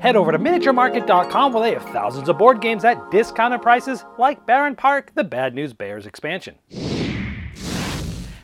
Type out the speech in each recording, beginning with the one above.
Head over to miniaturemarket.com where they have thousands of board games at discounted prices like Barenpark, the Bad News Bears expansion.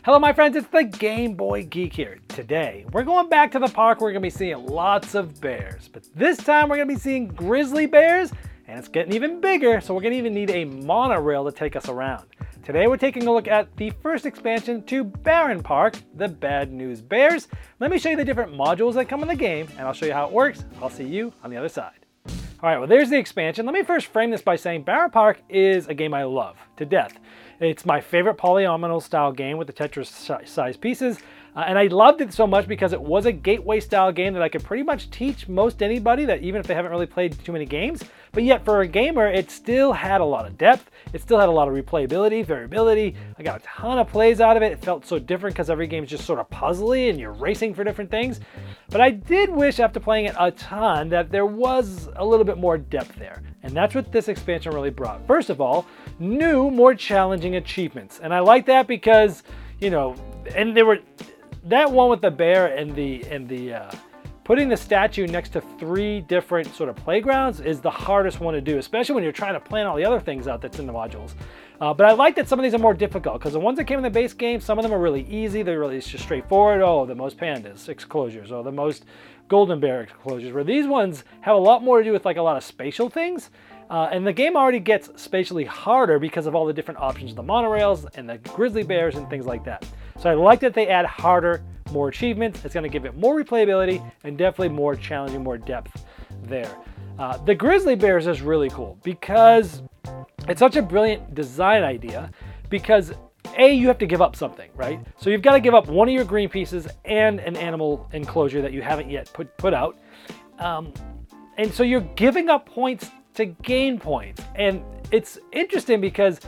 Hello, my friends, it's the Game Boy Geek here. Today, we're going back to the park. We're going to be seeing lots of bears, but this time we're going to be seeing grizzly bears, and it's getting even bigger, so we're going to even need a monorail to take us around. Today, we're taking a look at the first expansion to Barenpark, the Bad News Bears. Let me show you the different modules that come in the game, and I'll show you how it works. I'll see you on the other side. All right, well, there's the expansion. Let me first frame this by saying Barenpark is a game I love to death. It's my favorite polyomino style game with the Tetris size pieces. Uh, and I loved it so much because it was a gateway style game that I could pretty much teach most anybody that even if they haven't really played too many games. But yet for a gamer, it still had a lot of depth. It still had a lot of replayability, variability. I got a ton of plays out of it. It felt so different because every game is just sort of puzzly and you're racing for different things. But I did wish after playing it a ton that there was a little bit more depth there. And that's what this expansion really brought. First of all, new, more challenging achievements. And I like that because, you know, and there were that one with the bear and the and the uh, putting the statue next to three different sort of playgrounds is the hardest one to do, especially when you're trying to plan all the other things out that's in the modules. Uh, but I like that some of these are more difficult because the ones that came in the base game, some of them are really easy. They're really just straightforward. Oh, the most pandas exclosures, or the most golden bear exclosures. Where these ones have a lot more to do with like a lot of spatial things. Uh, and the game already gets spatially harder because of all the different options the monorails and the grizzly bears and things like that. So I like that they add harder, more achievements. It's going to give it more replayability and definitely more challenging, more depth there. Uh, the grizzly bears is really cool because it's such a brilliant design idea because a, you have to give up something, right? So you've got to give up one of your green pieces and an animal enclosure that you haven't yet put, put out. Um, and so you're giving up points to gain points. And it's interesting because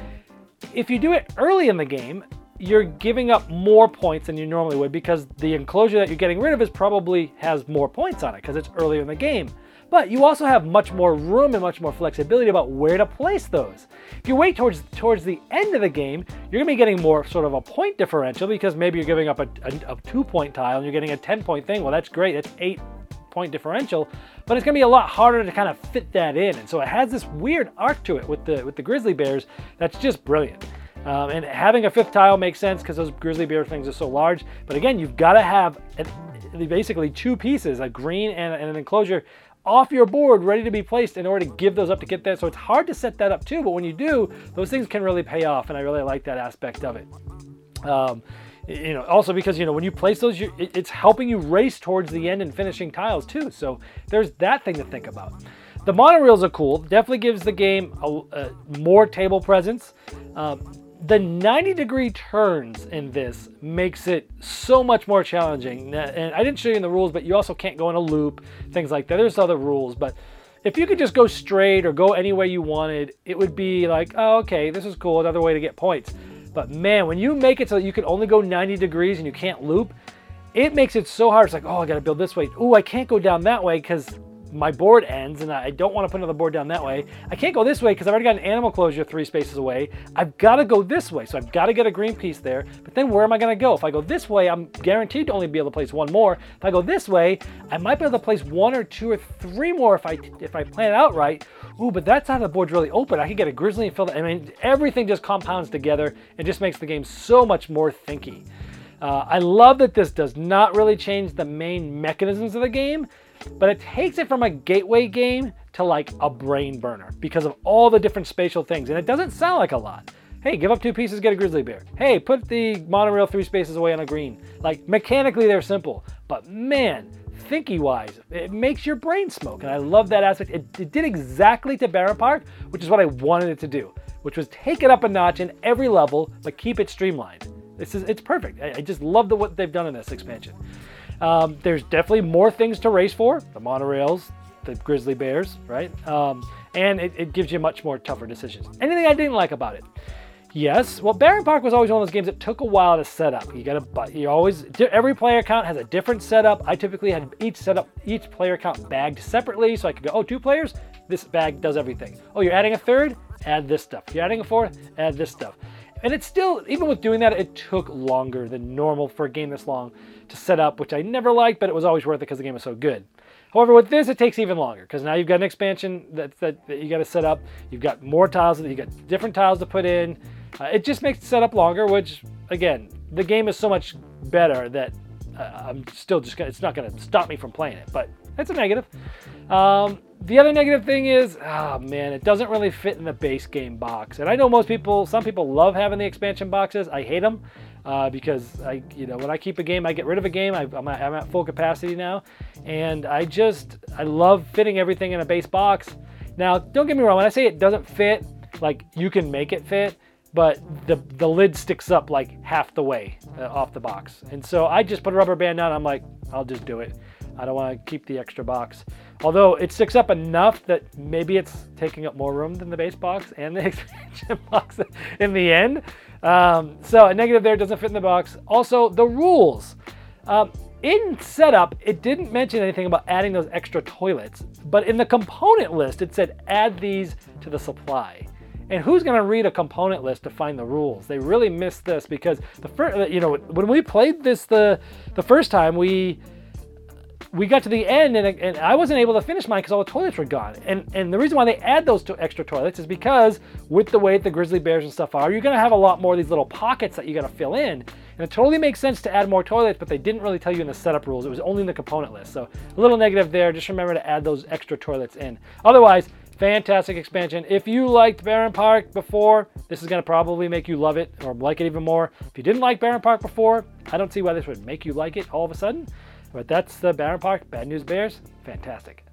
if you do it early in the game, you're giving up more points than you normally would because the enclosure that you're getting rid of is probably has more points on it because it's earlier in the game. But you also have much more room and much more flexibility about where to place those. If you wait towards towards the end of the game, you're gonna be getting more sort of a point differential because maybe you're giving up a, a, a two point tile and you're getting a 10 point thing. Well, that's great. That's eight point differential, but it's gonna be a lot harder to kind of fit that in. And so it has this weird arc to it with the with the grizzly bears that's just brilliant. Um, and having a fifth tile makes sense because those grizzly bear things are so large. But again, you've got to have basically two pieces, a green and, and, an enclosure, off your board ready to be placed in order to give those up to get that. So it's hard to set that up too, but when you do, those things can really pay off. And I really like that aspect of it. Um, you know, also because, you know, when you place those, you, it, it's helping you race towards the end and finishing tiles too. So there's that thing to think about. The monorails are cool. Definitely gives the game a, a more table presence. Um, the 90 degree turns in this makes it so much more challenging. And I didn't show you in the rules, but you also can't go in a loop, things like that. There's other rules, but if you could just go straight or go any way you wanted, it would be like, oh, okay, this is cool, another way to get points. But man, when you make it so that you can only go 90 degrees and you can't loop, it makes it so hard. It's like, oh, I gotta build this way. Oh, I can't go down that way because my board ends and I don't want to put another board down that way. I can't go this way because I've already got an animal closure three spaces away. I've got to go this way. So I've got to get a green piece there. But then where am I going to go? If I go this way, I'm guaranteed to only be able to place one more. If I go this way, I might be able to place one or two or three more if I if I plan it out right. Ooh, but that's how the board's really open. I could get a grizzly and fill that. I mean, everything just compounds together and just makes the game so much more thinky. Uh, I love that this does not really change the main mechanisms of the game, but it takes it from a gateway game to like a brain burner because of all the different spatial things. And it doesn't sound like a lot. Hey, give up two pieces, get a grizzly bear. Hey, put the monorail three spaces away on a green. Like mechanically, they're simple, but man, thinky wise, it makes your brain smoke. And I love that aspect. It, it did exactly to Barenpark, which is what I wanted it to do, which was take it up a notch in every level, but keep it streamlined. This is it's perfect. I, I just love the, what they've done in this expansion. Um, there's definitely more things to race for the monorails, the grizzly bears, right? Um, and it, it, gives you much more tougher decisions. Anything I didn't like about it? Yes. Well, Barenpark was always one of those games that took a while to set up. You gotta, you always every player account has a different setup. I typically had each setup, each player account bagged separately, so I could go, oh, two players, this bag does everything. Oh, you're adding a third, add this stuff. You're adding a fourth, add this stuff. And it's still, even with doing that, it took longer than normal for a game this long to set up, which I never liked, but it was always worth it because the game was so good. However, with this, it takes even longer because now you've got an expansion that, that, that you got to set up. You've got more tiles, you got different tiles to put in. Uh, it just makes the setup longer, which, again, the game is so much better that uh, I'm still just gonna, it's not going to stop me from playing it, but it's a negative. Um, the other negative thing is, oh man, it doesn't really fit in the base game box. And I know most people, some people love having the expansion boxes. I hate them uh, because I, you know, when I keep a game, I get rid of a game. I, am at, I'm at full capacity now, and I just, I love fitting everything in a base box. Now, don't get me wrong. When I say it doesn't fit, like you can make it fit, but the the lid sticks up like half the way uh, off the box. And so I just put a rubber band down. I'm like, I'll just do it. I don't want to keep the extra box. Although it sticks up enough that maybe it's taking up more room than the base box and the expansion box in the end. Um, so a negative there doesn't fit in the box. Also, the rules. Um, in setup, it didn't mention anything about adding those extra toilets, but in the component list, it said add these to the supply. And who's going to read a component list to find the rules? They really missed this because the first, you know, when we played this the the first time, we we got to the end and, and I wasn't able to finish mine because all the toilets were gone. And and the reason why they add those two extra toilets is because with the way the grizzly bears and stuff are, you're gonna have a lot more of these little pockets that you gotta fill in. And it totally makes sense to add more toilets, but they didn't really tell you in the setup rules. It was only in the component list. So a little negative there. Just remember to add those extra toilets in. Otherwise, fantastic expansion. If you liked Barenpark before, this is going to probably make you love it or like it even more. If you didn't like Barenpark before, I don't see why this would make you like it all of a sudden. But that's the Barenpark Bad News Bears. Fantastic.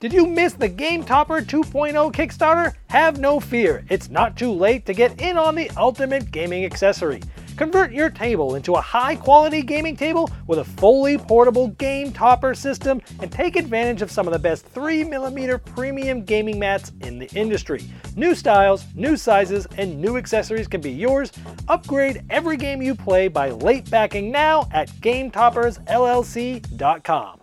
Did you miss the Game Topper 2.0 Kickstarter? Have no fear, it's not too late to get in on the ultimate gaming accessory. Convert your table into a high quality gaming table with a fully portable game topper system and take advantage of some of the best 3mm premium gaming mats in the industry. New styles, new sizes, and new accessories can be yours. Upgrade every game you play by late backing now at GameToppersLLC.com.